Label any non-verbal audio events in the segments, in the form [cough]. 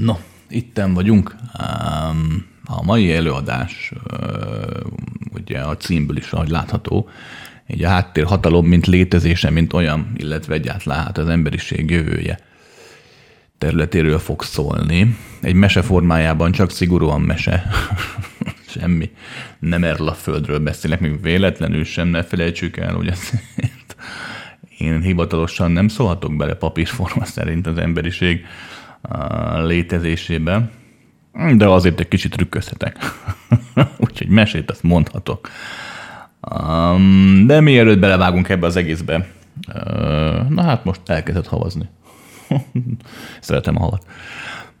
No, itten vagyunk. A mai előadás, ugye a címből is, ahogy látható, egy a háttér hatalom, mint létezése, mint olyan, illetve egyáltalán hát az emberiség jövője területéről fog szólni. Egy mese formájában csak szigorúan mese. [laughs] Semmi. Nem erről a földről beszélek, még véletlenül sem, ne felejtsük el, hogy azért én hivatalosan nem szólhatok bele papírforma szerint az emberiség létezésébe, de azért egy kicsit trükközhetek. [laughs] Úgyhogy mesét azt mondhatok. De mielőtt belevágunk ebbe az egészbe, na hát most elkezdett havazni. [laughs] Szeretem a havat.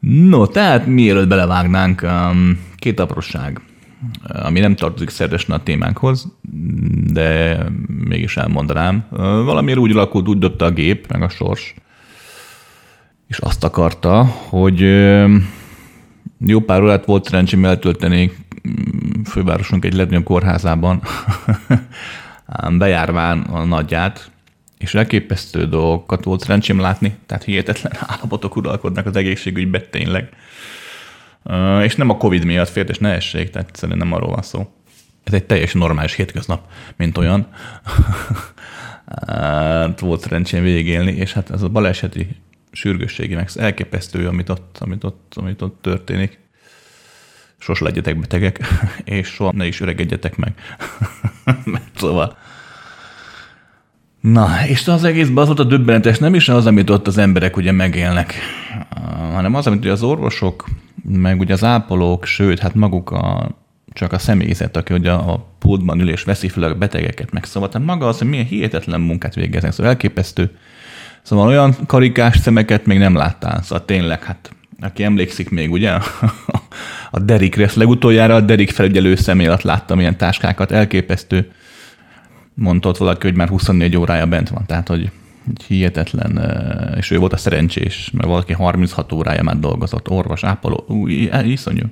No, tehát mielőtt belevágnánk, két apróság, ami nem tartozik szervesen a témánkhoz, de mégis elmondanám. Valamiért úgy alakult, úgy dobta a gép, meg a sors, és azt akarta, hogy jó pár órát volt szerencsém eltölteni mm, fővárosunk egy legnagyobb kórházában, [laughs] bejárván a nagyját, és elképesztő dolgokat volt szerencsém látni, tehát hihetetlen [laughs] állapotok uralkodnak az egészségügyben tényleg. És nem a Covid miatt fért, és ne essék, tehát egyszerűen nem arról van szó. Ez egy teljesen normális hétköznap, mint olyan. [laughs] volt szerencsém végigélni, és hát ez a baleseti sürgősségi, meg elképesztő, amit ott, amit ott, amit ott történik. Sos legyetek betegek, [laughs] és soha ne is öregedjetek meg. [laughs] szóval Na, és az egészben az volt a döbbenetes, nem is az, amit ott az emberek ugye megélnek, hanem az, amit ugye az orvosok, meg ugye az ápolók, sőt, hát maguk a, csak a személyzet, aki ugye a pultban ül és veszi fel a betegeket meg szóval, tehát maga az, hogy milyen hihetetlen munkát végeznek, szóval elképesztő. Szóval olyan karikás szemeket még nem láttál, szóval tényleg, hát aki emlékszik még, ugye, [laughs] a Derikre, legutoljára a Derik felügyelő személy alatt láttam ilyen táskákat, elképesztő mondta ott valaki, hogy már 24 órája bent van, tehát hogy hihetetlen, és ő volt a szerencsés, mert valaki 36 órája már dolgozott, orvos, ápoló, új, iszonyú.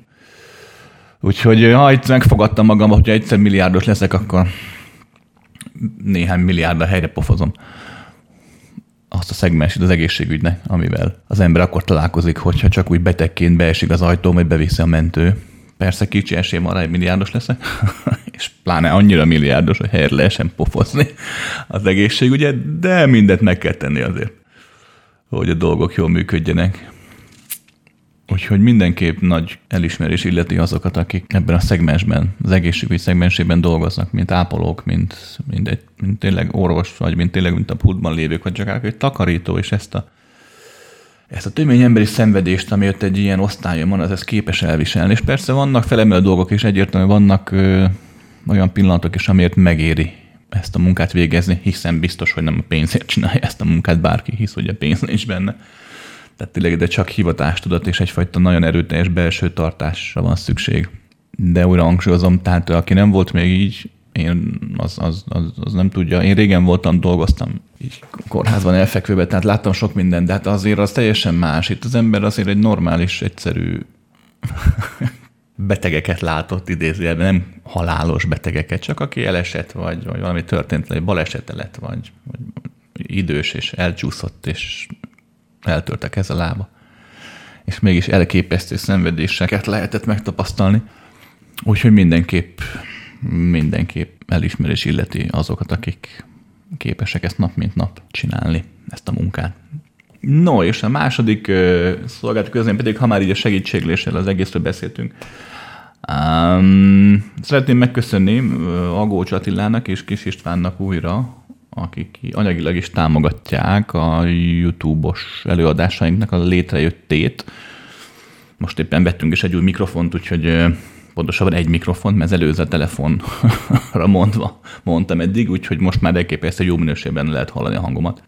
Úgyhogy ha egyszer megfogadtam magam, hogyha egyszer milliárdos leszek, akkor néhány milliárdra helyre pofozom azt a szegmensét az egészségügynek, amivel az ember akkor találkozik, hogyha csak úgy betegként beesik az ajtó, vagy beviszi a mentő. Persze kicsi esély van rá, hogy milliárdos leszek, [laughs] és pláne annyira milliárdos, hogy helyre lehessen pofozni az egészségügyet, de mindent meg kell tenni azért, hogy a dolgok jól működjenek. Úgyhogy mindenképp nagy elismerés illeti azokat, akik ebben a szegmensben, az egészségügy szegmensében dolgoznak, mint ápolók, mint, mint, egy, mint tényleg orvos, vagy mint tényleg mint a pultban lévők, vagy csak egy takarító, és ezt a ezt a tömény emberi szenvedést, ami ott egy ilyen osztályon van, az ez képes elviselni. És persze vannak felemelő dolgok, és egyértelműen vannak ö, olyan pillanatok is, amiért megéri ezt a munkát végezni, hiszen biztos, hogy nem a pénzért csinálja ezt a munkát bárki, hisz, hogy a pénz nincs benne. Tehát tényleg, de csak hivatástudat és egyfajta nagyon erőteljes belső tartásra van szükség. De újra hangsúlyozom, tehát aki nem volt még így, én az, az, az, az nem tudja. Én régen voltam, dolgoztam így kórházban elfekvőbe, tehát láttam sok mindent, de hát azért az teljesen más. Itt az ember azért egy normális, egyszerű [laughs] betegeket látott idézőjelben, nem halálos betegeket, csak aki elesett, vagy, vagy valami történt, egy balesete lett, vagy, vagy idős, és elcsúszott, és eltörtek ez a lába. És mégis elképesztő szenvedéseket lehetett megtapasztalni. Úgyhogy mindenképp, mindenképp elismerés illeti azokat, akik képesek ezt nap mint nap csinálni, ezt a munkát. No, és a második uh, szolgálat közben pedig, ha már így a segítségléssel az egészről beszéltünk, um, szeretném megköszönni Agócs Attilának és Kis Istvánnak újra akik anyagilag is támogatják a YouTube-os előadásainknak a létrejöttét. Most éppen vettünk is egy új mikrofont, úgyhogy pontosabban egy mikrofont, mert az előző telefonra mondva mondtam eddig, úgyhogy most már elképesztő jó minőségben lehet hallani a hangomat.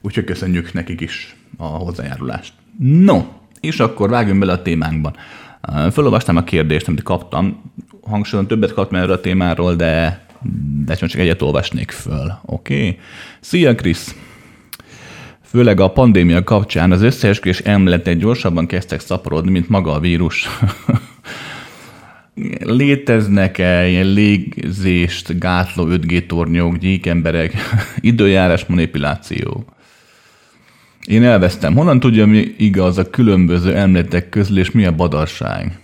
Úgyhogy köszönjük nekik is a hozzájárulást. No, és akkor vágjunk bele a témánkban. Fölolvastam a kérdést, amit kaptam. Hangsúlyozom, többet kaptam erről a témáról, de de csak egyet olvasnék föl. Oké? Okay? Szia, Krisz! Főleg a pandémia kapcsán az összeesküvés emletek gyorsabban kezdtek szaporodni, mint maga a vírus. [laughs] Léteznek-e ilyen légzést gátló 5G tornyok, gyíkemberek, [laughs] időjárás manipuláció? Én elvesztem. Honnan tudja, mi igaz a különböző emletek közül, és mi a badarság?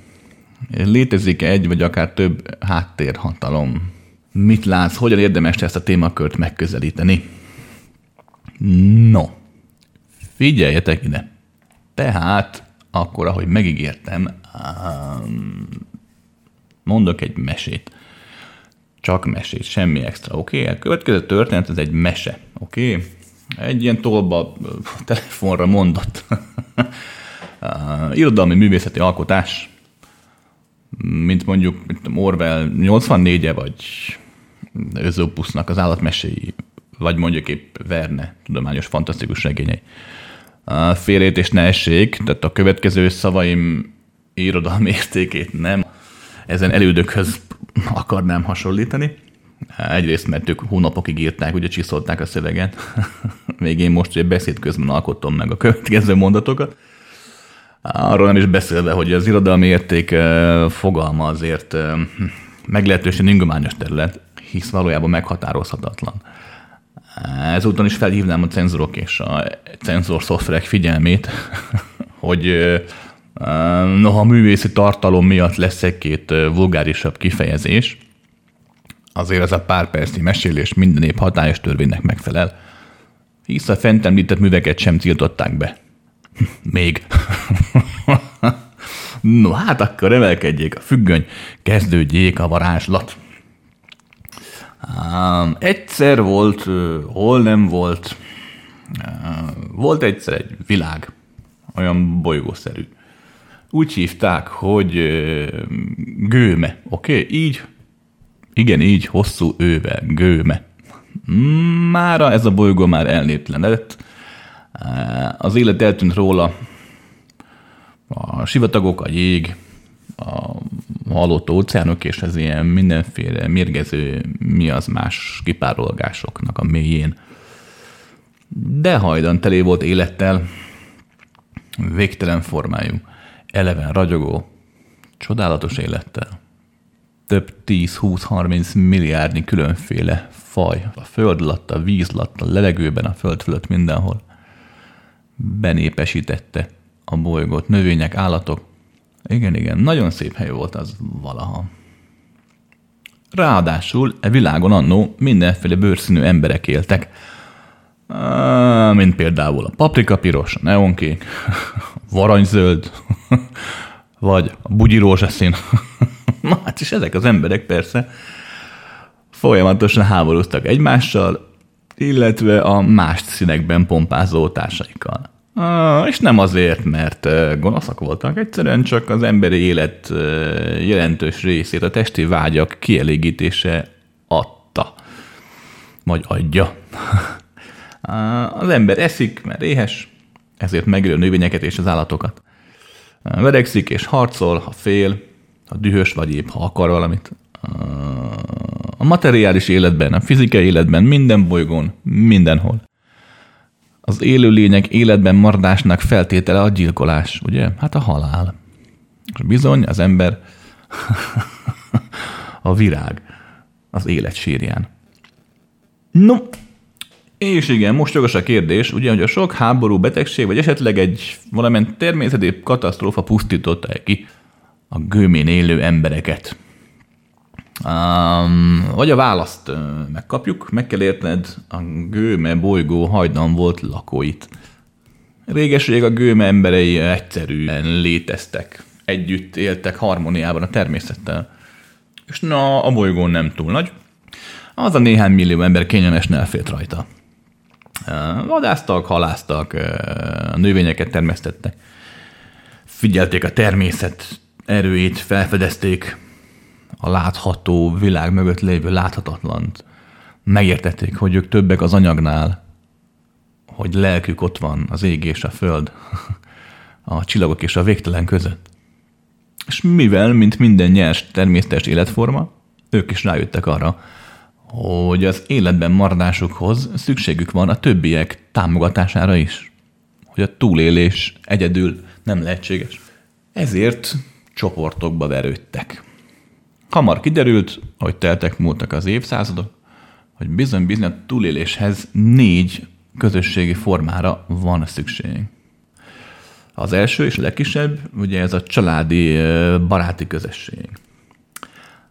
Létezik egy vagy akár több háttérhatalom? Mit látsz, hogyan érdemes ezt a témakört megközelíteni? No, figyeljetek ide. Tehát, akkor, ahogy megígértem, mondok egy mesét. Csak mesét, semmi extra, oké? Okay? A következő történet, ez egy mese, oké? Okay? Egy ilyen tolba telefonra mondott [laughs] irodalmi művészeti alkotás, mint mondjuk mint Orwell 84-e, vagy Özopusnak az állatmeséi, vagy mondjuk épp Verne tudományos fantasztikus regényei. Uh, félét és ne essék, tehát a következő szavaim irodalmi [laughs] értékét nem ezen elődökhöz akarnám hasonlítani. Egyrészt, mert ők hónapokig írták, ugye csiszolták a szöveget. [laughs] Még én most egy beszéd közben alkottam meg a következő mondatokat. Arról nem is beszélve, hogy az irodalmi érték fogalma azért meglehetősen ingományos terület, hisz valójában meghatározhatatlan. Ezúton is felhívnám a cenzorok és a cenzor szoftverek figyelmét, [laughs] hogy noha művészi tartalom miatt lesz egy-két vulgárisabb kifejezés, azért ez a pár percnyi mesélés minden épp hatályos törvénynek megfelel, hisz a fent említett műveket sem tiltották be. [laughs] Még. [laughs] no, hát akkor emelkedjék a függöny, kezdődjék a varázslat. Um, egyszer volt, hol nem volt, uh, volt egyszer egy világ, olyan bolygószerű. Úgy hívták, hogy uh, gőme, oké? Okay? Így igen, így hosszú ővel, gőme. Mára ez a bolygó már elnéptelenedett. Az élet eltűnt róla. A sivatagok, a jég, a halott óceánok és az ilyen mindenféle mérgező mi az más kipárolgásoknak a mélyén. De hajdan telé volt élettel, végtelen formájú, eleven ragyogó, csodálatos élettel több 10-20-30 milliárdnyi különféle faj. A föld alatt, a víz alatt, a levegőben, a föld fölött mindenhol. Benépesítette a bolygót, növények, állatok. Igen, igen, nagyon szép hely volt az valaha. Ráadásul e világon annó mindenféle bőrszínű emberek éltek, mint például a paprika piros, a neonkék, varanyzöld, vagy a bugyi rózsaszín. Na hát és ezek az emberek persze folyamatosan háborúztak egymással, illetve a más színekben pompázó társaikkal. És nem azért, mert gonoszak voltak, egyszerűen csak az emberi élet jelentős részét a testi vágyak kielégítése adta, vagy adja. Az ember eszik, mert éhes, ezért megölő növényeket és az állatokat. Verekszik és harcol, ha fél, ha dühös vagy épp, ha akar valamit. A materiális életben, a fizikai életben, minden bolygón, mindenhol. Az élőlények életben maradásnak feltétele a gyilkolás, ugye? Hát a halál. És bizony az ember [laughs] a virág az élet sírján. No, és igen, most jogos a kérdés, ugye, hogy a sok háború, betegség, vagy esetleg egy valamilyen természeti katasztrófa pusztította ki a gőmén élő embereket. Um, vagy a választ megkapjuk, meg kell értened a gőme bolygó hajdan volt lakóit. Régeség a gőme emberei egyszerűen léteztek, együtt éltek harmóniában a természettel. És na, a bolygó nem túl nagy. Az a néhány millió ember kényelmesen elfért rajta. Vadáztak, haláztak, uh, növényeket termesztettek. Figyelték a természet erőit felfedezték, a látható világ mögött lévő láthatatlant. Megértették, hogy ők többek az anyagnál, hogy lelkük ott van az ég és a föld, [laughs] a csillagok és a végtelen között. És mivel, mint minden nyers természetes életforma, ők is rájöttek arra, hogy az életben maradásukhoz szükségük van a többiek támogatására is. Hogy a túlélés egyedül nem lehetséges. Ezért csoportokba verődtek. Hamar kiderült, hogy teltek múltak az évszázadok, hogy bizony-bizony a túléléshez négy közösségi formára van szükség. Az első és legkisebb, ugye ez a családi baráti közösség.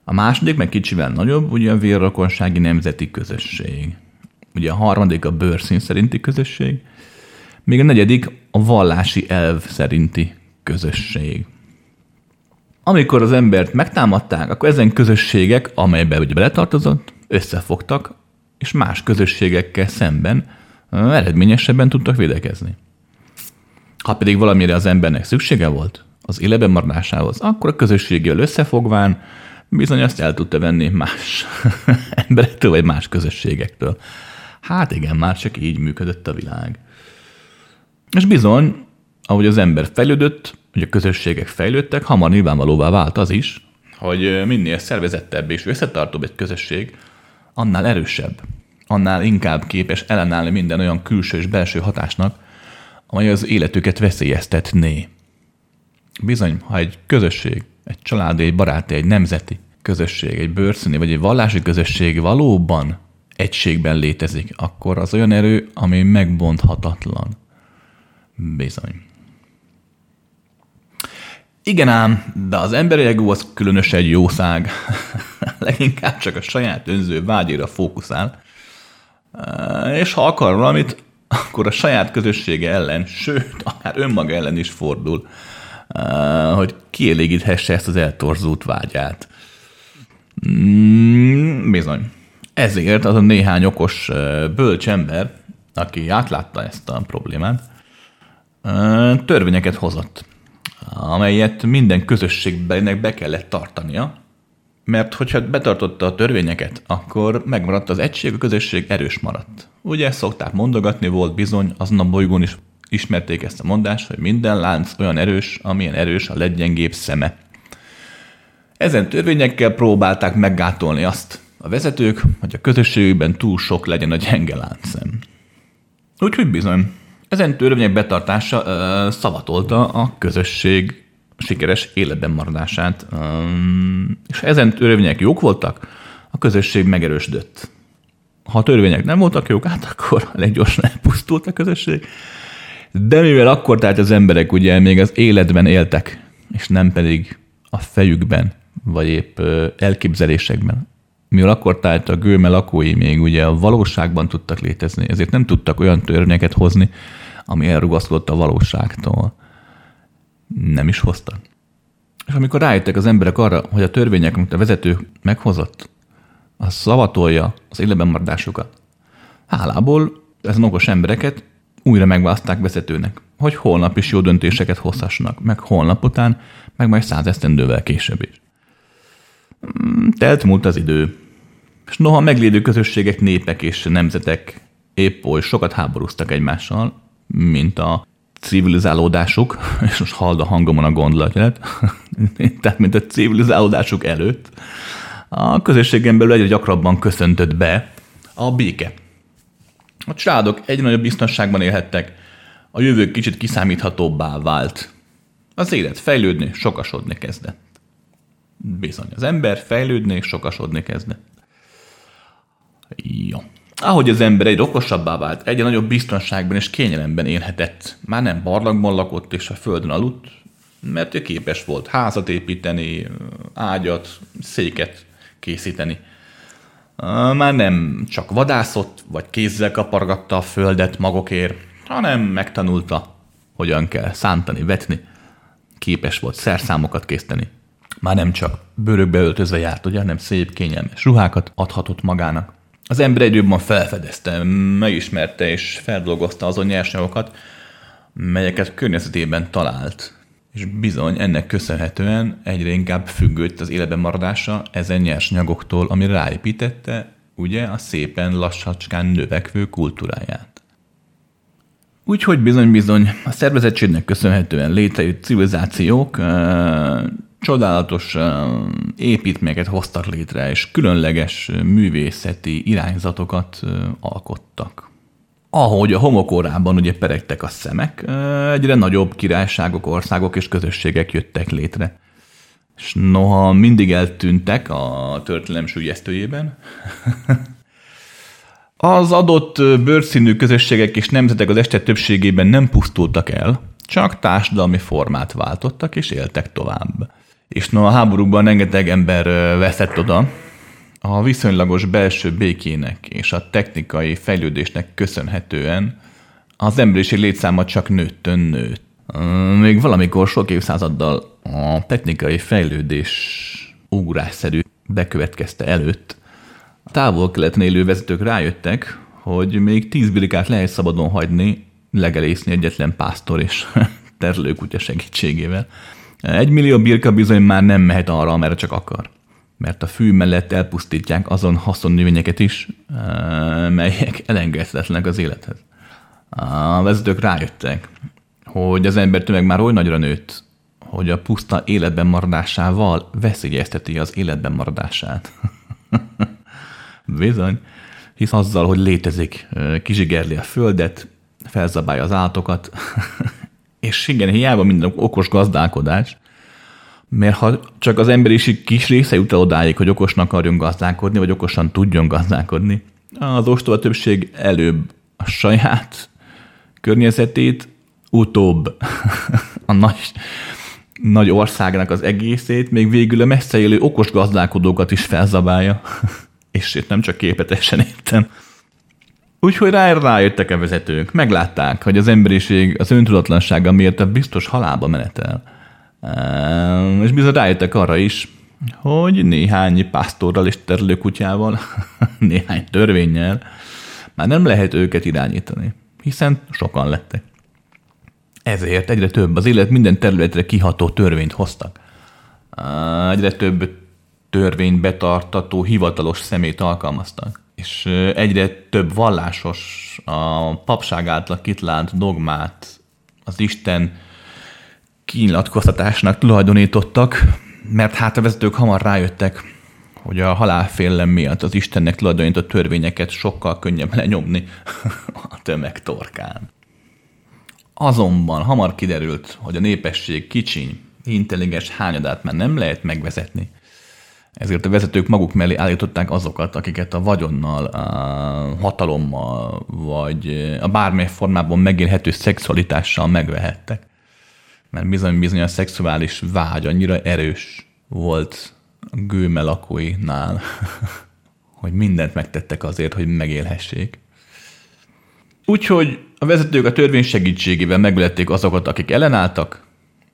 A második, meg kicsivel nagyobb, ugye a vérrokonsági nemzeti közösség. Ugye a harmadik a bőrszín szerinti közösség, még a negyedik a vallási elv szerinti közösség. Amikor az embert megtámadták, akkor ezen közösségek, amelybe ugye beletartozott, összefogtak, és más közösségekkel szemben eredményesebben tudtak védekezni. Ha pedig valamire az embernek szüksége volt, az élebe maradásához, akkor a közösségével összefogván bizony azt el tudta venni más [laughs] emberektől, vagy más közösségektől. Hát igen, már csak így működött a világ. És bizony, ahogy az ember fejlődött, hogy a közösségek fejlődtek, hamar nyilvánvalóvá vált az is, hogy minél szervezettebb és összetartóbb egy közösség, annál erősebb, annál inkább képes ellenállni minden olyan külső és belső hatásnak, amely az életüket veszélyeztetné. Bizony, ha egy közösség, egy családi, egy baráti, egy nemzeti közösség, egy bőrszíni vagy egy vallási közösség valóban egységben létezik, akkor az olyan erő, ami megbonthatatlan. Bizony. Igen ám, de az emberi ego az különösen egy jószág. [laughs] Leginkább csak a saját önző vágyira fókuszál. És ha akar valamit, akkor a saját közössége ellen, sőt, akár önmaga ellen is fordul, hogy kielégíthesse ezt az eltorzult vágyát. Mm, bizony. Ezért az a néhány okos, bölcs ember, aki átlátta ezt a problémát, törvényeket hozott, amelyet minden közösségben be kellett tartania, mert hogyha betartotta a törvényeket, akkor megmaradt az egység, a közösség erős maradt. Ugye szokták mondogatni, volt bizony, azon a bolygón is ismerték ezt a mondást, hogy minden lánc olyan erős, amilyen erős a leggyengébb szeme. Ezen törvényekkel próbálták meggátolni azt a vezetők, hogy a közösségükben túl sok legyen a gyenge láncszem. Úgyhogy bizony, ezen törvények betartása uh, szavatolta a közösség sikeres életben maradását, um, és ha ezen törvények jók voltak, a közösség megerősödött. Ha a törvények nem voltak jók, hát akkor elég gyorsan elpusztult a közösség. De mivel akkor tehát az emberek ugye még az életben éltek, és nem pedig a fejükben, vagy épp elképzelésekben, mivel akkor tehát a gőme lakói még ugye a valóságban tudtak létezni, ezért nem tudtak olyan törvényeket hozni, ami elrugaszkodott a valóságtól. Nem is hoztak. És amikor rájöttek az emberek arra, hogy a törvények, amit a vezető meghozott, az szavatolja az életben maradásukat. Hálából ezen okos embereket újra megválaszták vezetőnek, hogy holnap is jó döntéseket hozhassanak, meg holnap után, meg majd száz esztendővel később is. Mm, telt múlt az idő, és noha meglévő közösségek, népek és nemzetek épp oly sokat háborúztak egymással, mint a civilizálódásuk, [laughs] és most hald a hangomon a gondolatjelet, [laughs] tehát mint a civilizálódásuk előtt, a közösségen belül egyre gyakrabban köszöntött be a béke. A családok egyre nagyobb biztonságban élhettek, a jövő kicsit kiszámíthatóbbá vált. Az élet fejlődni, sokasodni kezdett. Bizony, az ember fejlődni és sokasodni kezdett. Jó. Ahogy az ember egy okosabbá vált, egyre nagyobb biztonságban és kényelemben élhetett. Már nem barlangban lakott és a földön aludt, mert ő képes volt házat építeni, ágyat, széket készíteni. Már nem csak vadászott, vagy kézzel kapargatta a földet magokért, hanem megtanulta, hogyan kell szántani, vetni. Képes volt szerszámokat készíteni. Már nem csak bőrökbe öltözve járt, ugye, hanem szép, kényelmes ruhákat adhatott magának. Az ember egy jobban felfedezte, megismerte és feldolgozta azon nyersanyagokat, melyeket környezetében talált. És bizony ennek köszönhetően egyre inkább függött az életben maradása ezen nyersanyagoktól, ami ráépítette ugye a szépen lassacskán növekvő kultúráját. Úgyhogy bizony-bizony a szervezettségnek köszönhetően létrejött civilizációk csodálatos építményeket hoztak létre, és különleges művészeti irányzatokat alkottak. Ahogy a homokorában ugye peregtek a szemek, egyre nagyobb királyságok, országok és közösségek jöttek létre. És noha mindig eltűntek a történelem sülyeztőjében, [laughs] Az adott bőrszínű közösségek és nemzetek az este többségében nem pusztultak el, csak társadalmi formát váltottak és éltek tovább. És no, a háborúkban rengeteg ember veszett oda, a viszonylagos belső békének és a technikai fejlődésnek köszönhetően az emberiség létszáma csak nőttön nőtt. Még valamikor sok évszázaddal a technikai fejlődés ugrásszerű bekövetkezte előtt, a távol-keleten élő vezetők rájöttek, hogy még tíz birikát lehet szabadon hagyni, legelészni egyetlen pásztor és [laughs] terlőkutya segítségével. Egy millió birka bizony már nem mehet arra, amerre csak akar. Mert a fű mellett elpusztítják azon haszonnövényeket is, eh, melyek [laughs] elengedhetetlenek az élethez. A vezetők rájöttek, hogy az ember tömeg már oly nagyra nőtt, hogy a puszta életben maradásával veszélyezteti az életben maradását. [laughs] Bizony, hisz azzal, hogy létezik, kizsigerli a földet, felzabálja az állatokat, [laughs] és igen, hiába minden okos gazdálkodás, mert ha csak az emberiség kis része jut el odáig, hogy okosnak akarjon gazdálkodni, vagy okosan tudjon gazdálkodni, az ostoba többség előbb a saját környezetét, utóbb [laughs] a nagy, nagy országnak az egészét, még végül a messze élő okos gazdálkodókat is felzabálja. [laughs] És itt nem csak képetesen értem. Úgyhogy rá, rájöttek a vezetők, meglátták, hogy az emberiség az öntudatlansága miért a biztos halálba menetel. Ehm, és bizony rájöttek arra is, hogy néhány pásztorral és terlőkutyával, [laughs] néhány törvényel már nem lehet őket irányítani, hiszen sokan lettek. Ezért egyre több az élet minden területre kiható törvényt hoztak. Egyre több törvényt betartató hivatalos szemét alkalmaztak. És egyre több vallásos, a papság által kitlánt dogmát az Isten kínlatkoztatásnak tulajdonítottak, mert hát a vezetők hamar rájöttek, hogy a halálfélelem miatt az Istennek tulajdonított törvényeket sokkal könnyebb lenyomni [laughs] a tömeg torkán. Azonban hamar kiderült, hogy a népesség kicsiny, intelligens hányadát már nem lehet megvezetni. Ezért a vezetők maguk mellé állították azokat, akiket a vagyonnal, a hatalommal, vagy a bármely formában megélhető szexualitással megvehettek. Mert bizony-bizony a szexuális vágy annyira erős volt a gőme lakóinál, [laughs] hogy mindent megtettek azért, hogy megélhessék. Úgyhogy a vezetők a törvény segítségével meglették azokat, akik ellenálltak,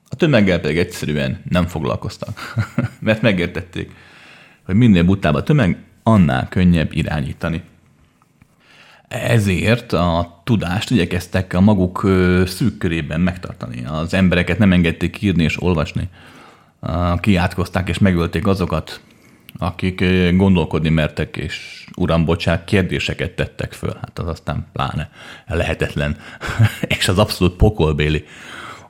a tömeggel pedig egyszerűen nem foglalkoztak, [laughs] mert megértették, hogy minél butább a tömeg, annál könnyebb irányítani. Ezért a tudást igyekeztek a maguk szűk körében megtartani. Az embereket nem engedték írni és olvasni. Kiátkozták és megölték azokat, akik gondolkodni mertek, és uram, bocsánat, kérdéseket tettek föl. Hát az aztán pláne lehetetlen. [laughs] és az abszolút pokolbéli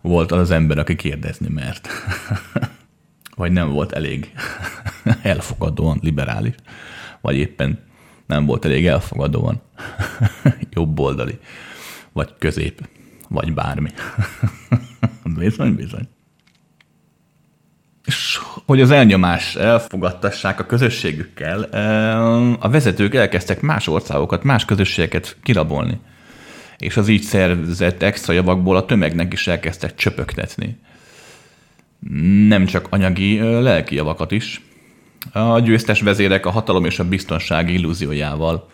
volt az, az ember, aki kérdezni mert. [laughs] vagy nem volt elég [laughs] elfogadóan liberális, vagy éppen nem volt elég elfogadóan [laughs] jobboldali, vagy közép, vagy bármi. [laughs] bizony, bizony és hogy az elnyomás elfogadtassák a közösségükkel, a vezetők elkezdtek más országokat, más közösségeket kirabolni. És az így szerzett extra javakból a tömegnek is elkezdtek csöpögtetni. Nem csak anyagi, lelki javakat is. A győztes vezérek a hatalom és a biztonság illúziójával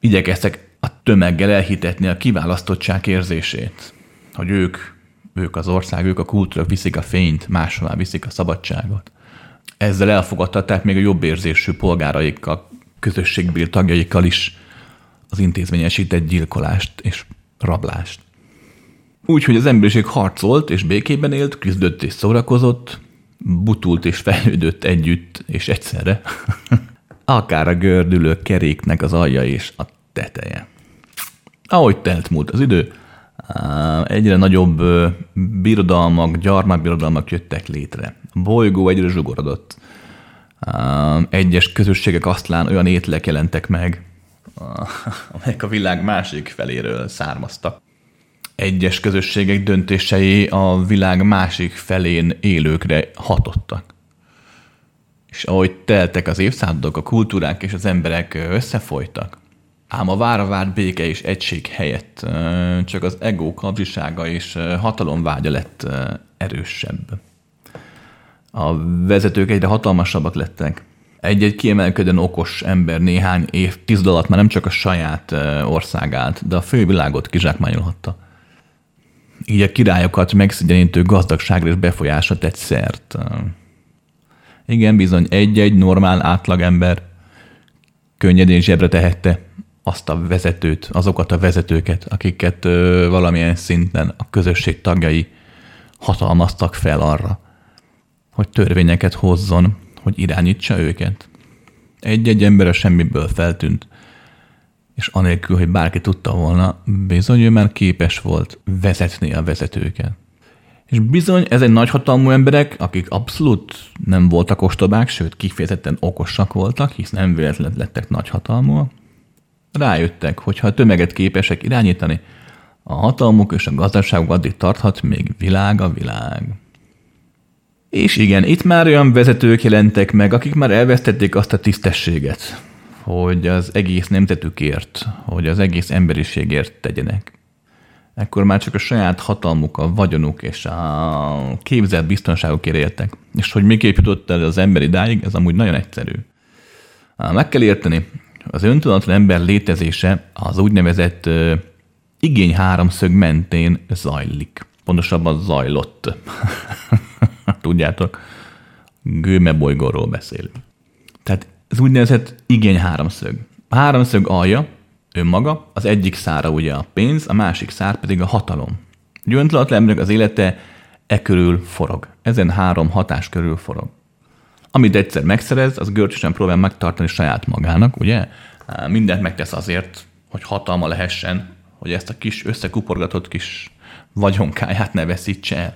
igyekeztek a tömeggel elhitetni a kiválasztottság érzését, hogy ők ők az ország, ők a kultúra viszik a fényt, máshová viszik a szabadságot. Ezzel elfogadtatták még a jobb érzésű polgáraikkal, közösségbír tagjaikkal is az intézményesített gyilkolást és rablást. Úgyhogy az emberiség harcolt és békében élt, küzdött és szórakozott, butult és fejlődött együtt és egyszerre. [laughs] Akár a gördülő keréknek az alja és a teteje. Ahogy telt múlt az idő, egyre nagyobb birodalmak, gyarmatbirodalmak jöttek létre. A bolygó egyre zsugorodott. Egyes közösségek aztlán olyan étlek jelentek meg, amelyek a világ másik feléről származtak. Egyes közösségek döntései a világ másik felén élőkre hatottak. És ahogy teltek az évszázadok, a kultúrák és az emberek összefolytak, Ám a vára várt béke és egység helyett csak az ego kapcsisága és hatalomvágya lett erősebb. A vezetők egyre hatalmasabbak lettek. Egy-egy kiemelkedően okos ember néhány évtized alatt már nem csak a saját országát, de a fővilágot kizsákmányolhatta. Így a királyokat megszigyenítő gazdagságra és befolyásra tett szert. Igen, bizony egy-egy normál átlagember könnyedén zsebre tehette azt a vezetőt, azokat a vezetőket, akiket ö, valamilyen szinten a közösség tagjai hatalmaztak fel arra, hogy törvényeket hozzon, hogy irányítsa őket. Egy-egy ember a semmiből feltűnt, és anélkül, hogy bárki tudta volna, bizony ő már képes volt vezetni a vezetőket. És bizony, ez egy nagyhatalmú emberek, akik abszolút nem voltak ostobák, sőt kifejezetten okosak voltak, hisz nem véletlenül lettek nagyhatalmúak, rájöttek, hogy ha a tömeget képesek irányítani, a hatalmuk és a gazdaságuk addig tarthat, még világ a világ. És igen, itt már olyan vezetők jelentek meg, akik már elvesztették azt a tisztességet, hogy az egész nemzetükért, hogy az egész emberiségért tegyenek. Ekkor már csak a saját hatalmuk, a vagyonuk és a képzelt biztonságukért éltek. És hogy miképp jutott el az ember idáig, ez amúgy nagyon egyszerű. Meg kell érteni, az öntudatlan ember létezése az úgynevezett igény háromszög mentén zajlik. Pontosabban zajlott. [laughs] Tudjátok, gőme bolygóról beszélünk. Tehát az úgynevezett igény háromszög. A háromszög alja önmaga, az egyik szára ugye a pénz, a másik szár pedig a hatalom. Egy öntudatlan az élete e körül forog. Ezen három hatás körül forog. Amit egyszer megszerez, az görcsösen próbál megtartani saját magának, ugye? Mindent megtesz azért, hogy hatalma lehessen, hogy ezt a kis összekuporgatott kis vagyonkáját ne veszítse el.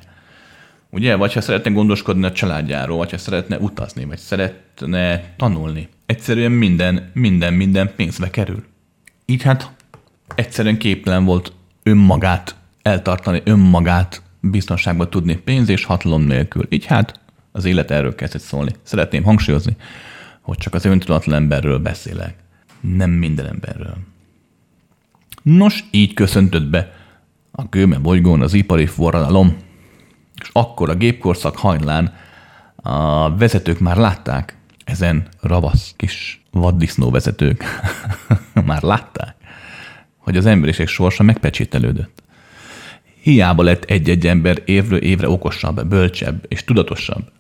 Ugye? Vagy ha szeretne gondoskodni a családjáról, vagy ha szeretne utazni, vagy szeretne tanulni. Egyszerűen minden, minden, minden pénzbe kerül. Így hát egyszerűen képtelen volt önmagát eltartani, önmagát biztonságban tudni pénz és hatalom nélkül. Így hát az élet erről kezdett szólni. Szeretném hangsúlyozni, hogy csak az öntudatlan emberről beszélek, nem minden emberről. Nos, így köszöntött be a gőme bolygón az ipari forradalom, és akkor a gépkorszak hajlán a vezetők már látták, ezen ravasz kis vaddisznó vezetők [laughs] már látták, hogy az emberiség sorsa megpecsételődött. Hiába lett egy-egy ember évről évre okosabb, bölcsebb és tudatosabb.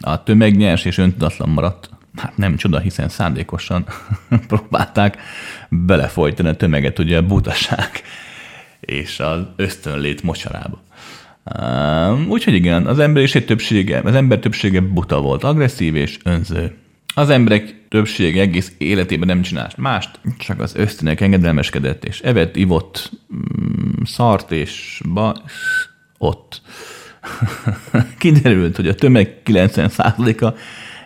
A tömeg nyers és öntudatlan maradt. Hát nem csoda, hiszen szándékosan [laughs] próbálták belefolytani a tömeget ugye a butaság és az ösztönlét mocsarába. Úgyhogy igen, az emberiség többsége, az ember többsége buta volt, agresszív és önző. Az emberek többsége egész életében nem csinált mást, csak az ösztönek engedelmeskedett, és evett, ivott, mm, szart és ba, ott. [laughs] Kiderült, hogy a tömeg 90%-a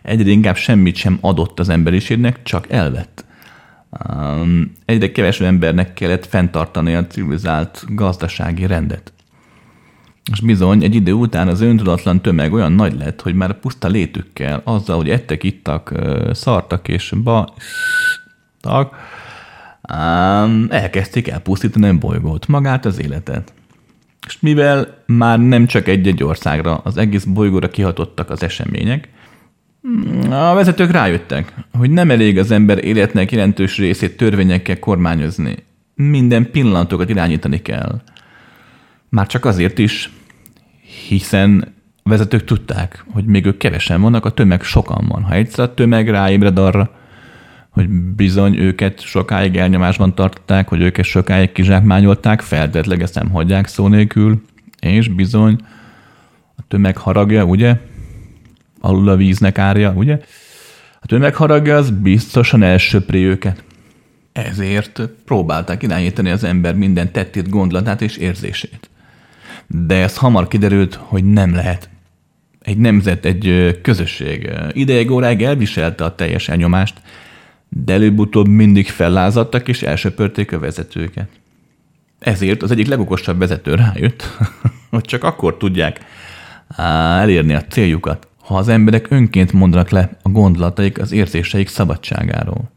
egyre inkább semmit sem adott az emberiségnek, csak elvett. Egyre kevesebb embernek kellett fenntartani a civilizált gazdasági rendet. És bizony, egy idő után az öntudatlan tömeg olyan nagy lett, hogy már puszta létükkel, azzal, hogy ettek, ittak, szartak és ba... Tak, elkezdték elpusztítani a bolygót, magát az életet. És mivel már nem csak egy-egy országra, az egész bolygóra kihatottak az események, a vezetők rájöttek, hogy nem elég az ember életnek jelentős részét törvényekkel kormányozni. Minden pillanatokat irányítani kell. Már csak azért is, hiszen a vezetők tudták, hogy még ők kevesen vannak, a tömeg sokan van. Ha egyszer a tömeg ráébred arra, hogy bizony őket sokáig elnyomásban tartották, hogy őket sokáig kizsákmányolták, feltetleg nem hagyják szó nélkül, és bizony a tömeg haragja, ugye? Alul a víznek árja, ugye? A tömeg haragja az biztosan elsöpri őket. Ezért próbálták irányítani az ember minden tettét, gondolatát és érzését. De ez hamar kiderült, hogy nem lehet. Egy nemzet, egy közösség ideig óráig elviselte a teljes elnyomást, de előbb-utóbb mindig fellázadtak és elsöpörték a vezetőket. Ezért az egyik legokosabb vezető rájött, [laughs] hogy csak akkor tudják elérni a céljukat, ha az emberek önként mondanak le a gondolataik, az érzéseik szabadságáról.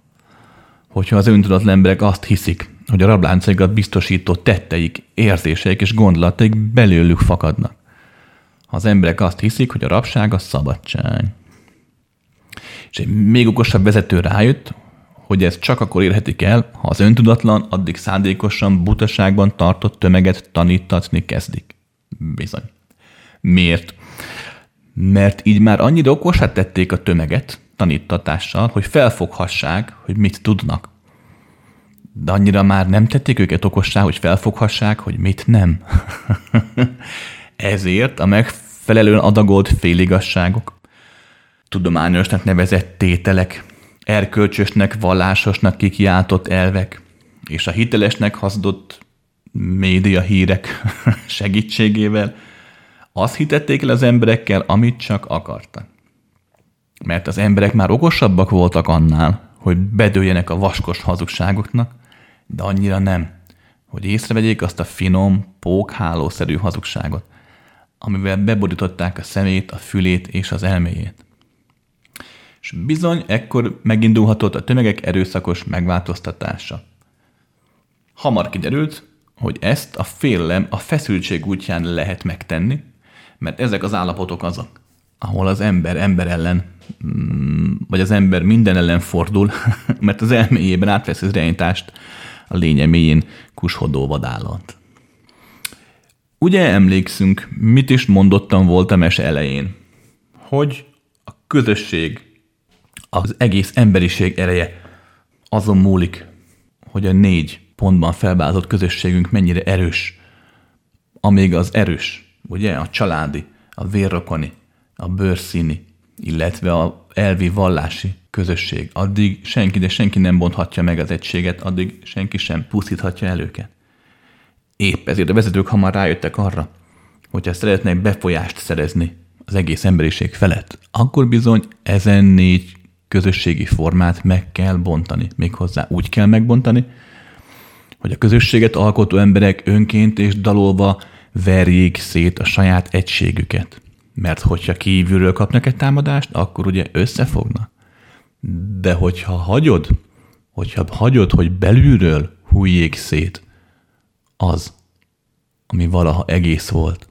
hogyha az öntudatlan emberek azt hiszik, hogy a rabláncaikat biztosító tetteik, érzéseik és gondolataik belőlük fakadnak. Az emberek azt hiszik, hogy a rabság a szabadság. És egy még okosabb vezető rájött, hogy ez csak akkor érhetik el, ha az öntudatlan, addig szándékosan butaságban tartott tömeget tanítatni kezdik. Bizony. Miért? Mert így már annyira okosát tették a tömeget tanítatással, hogy felfoghassák, hogy mit tudnak. De annyira már nem tették őket okossá, hogy felfoghassák, hogy mit nem. [laughs] Ezért a megfelelően adagolt féligasságok, tudományosnak nevezett tételek, erkölcsösnek, vallásosnak kikiáltott elvek, és a hitelesnek hazdott média hírek [laughs] segítségével. Azt hitették el az emberekkel, amit csak akartak. Mert az emberek már okosabbak voltak annál, hogy bedőjenek a vaskos hazugságoknak, de annyira nem, hogy észrevegyék azt a finom, pókhálószerű hazugságot, amivel beborították a szemét, a fülét és az elméjét. És bizony ekkor megindulhatott a tömegek erőszakos megváltoztatása. Hamar kiderült, hogy ezt a félelem a feszültség útján lehet megtenni, mert ezek az állapotok azok, ahol az ember ember ellen, mm, vagy az ember minden ellen fordul, [laughs] mert az elméjében átvesz az irányítást a lénye mélyén kushodó vadállat. Ugye emlékszünk, mit is mondottam volt a mese elején? Hogy a közösség, az egész emberiség ereje azon múlik, hogy a négy pontban felbázott közösségünk mennyire erős, amíg az erős, ugye, a családi, a vérrokoni, a bőrszíni, illetve a elvi vallási közösség. Addig senki, de senki nem bonthatja meg az egységet, addig senki sem pusztíthatja el őket. Épp ezért a vezetők hamar rájöttek arra, hogyha szeretnék befolyást szerezni az egész emberiség felett, akkor bizony ezen négy közösségi formát meg kell bontani. Méghozzá úgy kell megbontani, hogy a közösséget alkotó emberek önként és dalolva verjék szét a saját egységüket. Mert hogyha kívülről kapnak egy támadást, akkor ugye összefognak. De hogyha hagyod, hogyha hagyod, hogy belülről hújjék szét az, ami valaha egész volt,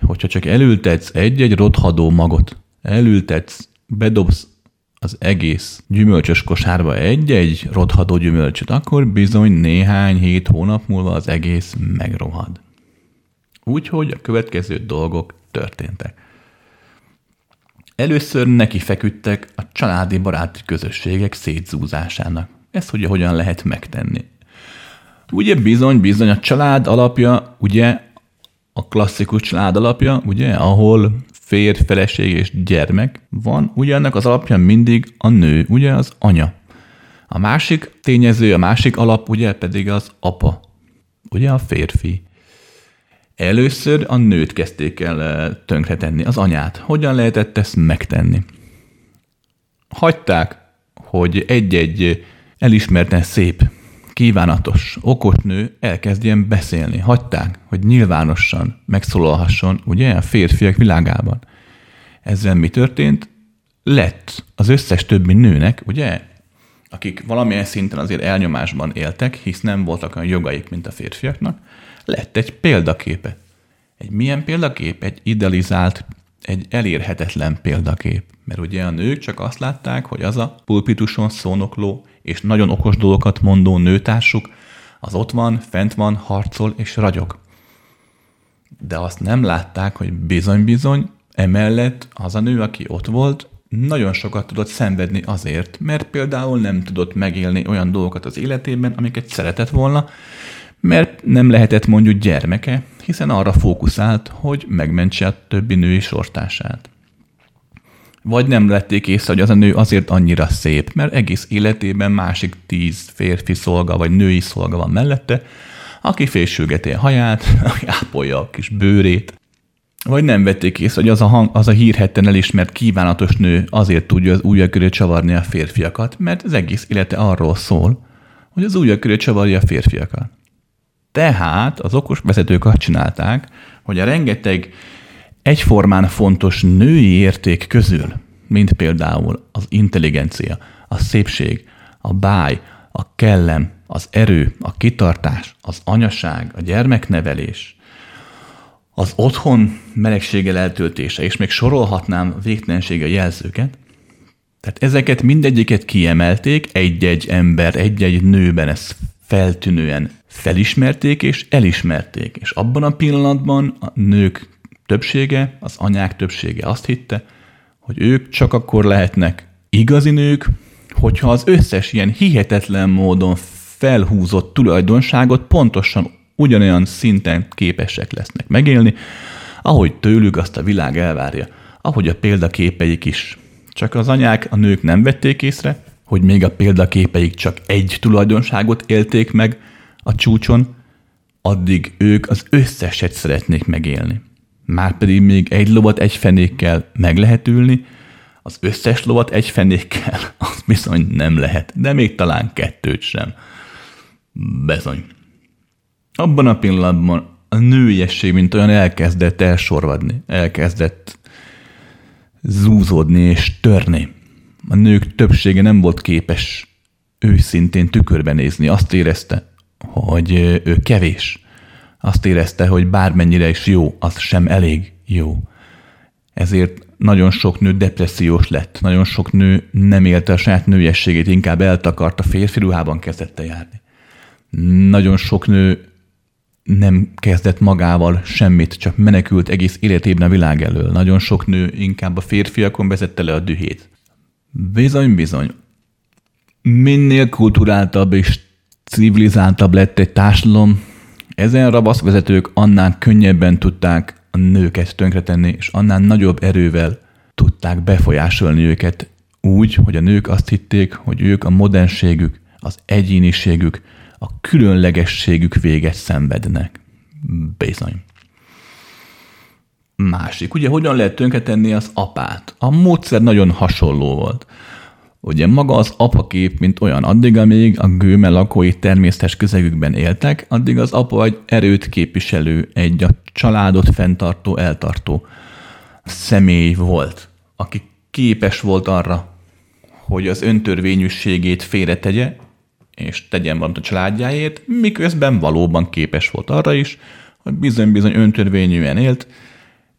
hogyha csak elültetsz egy-egy rothadó magot, elültetsz, bedobsz az egész gyümölcsös kosárba egy-egy rothadó gyümölcsöt, akkor bizony néhány hét hónap múlva az egész megrohad. Úgyhogy a következő dolgok történtek. Először neki feküdtek a családi baráti közösségek szétzúzásának. Ezt ugye hogyan lehet megtenni? Ugye bizony, bizony a család alapja, ugye a klasszikus család alapja, ugye, ahol férj, feleség és gyermek van, ugye ennek az alapja mindig a nő, ugye az anya. A másik tényező, a másik alap ugye pedig az apa, ugye a férfi. Először a nőt kezdték el tönkretenni, az anyát. Hogyan lehetett ezt megtenni? Hagyták, hogy egy-egy elismerten szép, kívánatos, okos nő elkezdjen beszélni. Hagyták, hogy nyilvánosan megszólalhasson, ugye, a férfiak világában. Ezzel mi történt? Lett az összes többi nőnek, ugye, akik valamilyen szinten azért elnyomásban éltek, hisz nem voltak olyan jogaik, mint a férfiaknak, lett egy példaképe. Egy milyen példakép? Egy idealizált, egy elérhetetlen példakép. Mert ugye a nők csak azt látták, hogy az a pulpituson szónokló és nagyon okos dolgokat mondó nőtársuk, az ott van, fent van, harcol és ragyog. De azt nem látták, hogy bizony-bizony, emellett az a nő, aki ott volt, nagyon sokat tudott szenvedni azért, mert például nem tudott megélni olyan dolgokat az életében, amiket szeretett volna, mert nem lehetett mondjuk gyermeke, hiszen arra fókuszált, hogy megmentse a többi női sortását. Vagy nem lették észre, hogy az a nő azért annyira szép, mert egész életében másik tíz férfi szolga vagy női szolga van mellette, aki fésülgeti a haját, [laughs] aki ápolja a kis bőrét, vagy nem vették észre, hogy az a, hang, az a hírhetten elismert kívánatos nő azért tudja az ujjak köré csavarni a férfiakat, mert az egész élete arról szól, hogy az ujjak köré csavarja a férfiakat. Tehát az okos vezetők azt csinálták, hogy a rengeteg egyformán fontos női érték közül, mint például az intelligencia, a szépség, a báj, a kellem, az erő, a kitartás, az anyaság, a gyermeknevelés, az otthon melegséggel eltöltése, és még sorolhatnám végtelensége jelzőket, tehát ezeket mindegyiket kiemelték, egy-egy ember, egy-egy nőben ezt feltűnően felismerték és elismerték. És abban a pillanatban a nők többsége, az anyák többsége azt hitte, hogy ők csak akkor lehetnek igazi nők, hogyha az összes ilyen hihetetlen módon felhúzott tulajdonságot pontosan ugyanolyan szinten képesek lesznek megélni, ahogy tőlük azt a világ elvárja, ahogy a példaképeik is. Csak az anyák, a nők nem vették észre, hogy még a példaképeik csak egy tulajdonságot élték meg a csúcson, addig ők az összeset szeretnék megélni. Márpedig még egy lovat egy fenékkel meg lehet ülni, az összes lovat egy fenékkel, [laughs] az bizony nem lehet, de még talán kettőt sem. Bezony. Abban a pillanatban a nőiesség, mint olyan elkezdett elsorvadni, elkezdett zúzódni és törni. A nők többsége nem volt képes őszintén tükörbe nézni. Azt érezte, hogy ő kevés. Azt érezte, hogy bármennyire is jó, az sem elég jó. Ezért nagyon sok nő depressziós lett, nagyon sok nő nem élte a saját nőiességét, inkább eltakarta, férfi ruhában kezdett járni. Nagyon sok nő nem kezdett magával semmit, csak menekült egész életében a világ elől. Nagyon sok nő inkább a férfiakon vezette le a dühét. Bizony, bizony. Minél kulturáltabb és civilizáltabb lett egy társadalom, ezen rabaszvezetők annál könnyebben tudták a nőket tönkretenni, és annál nagyobb erővel tudták befolyásolni őket úgy, hogy a nők azt hitték, hogy ők a modernségük, az egyéniségük, a különlegességük véget szenvednek. Bizony. Másik, ugye hogyan lehet tönkretenni az apát? A módszer nagyon hasonló volt. Ugye maga az apakép, mint olyan, addig, amíg a gőme lakói természetes közegükben éltek, addig az apa egy erőt képviselő, egy a családot fenntartó, eltartó személy volt, aki képes volt arra, hogy az öntörvényűségét félretegye, és tegyen valamit a családjáért, miközben valóban képes volt arra is, hogy bizony-bizony öntörvényűen élt,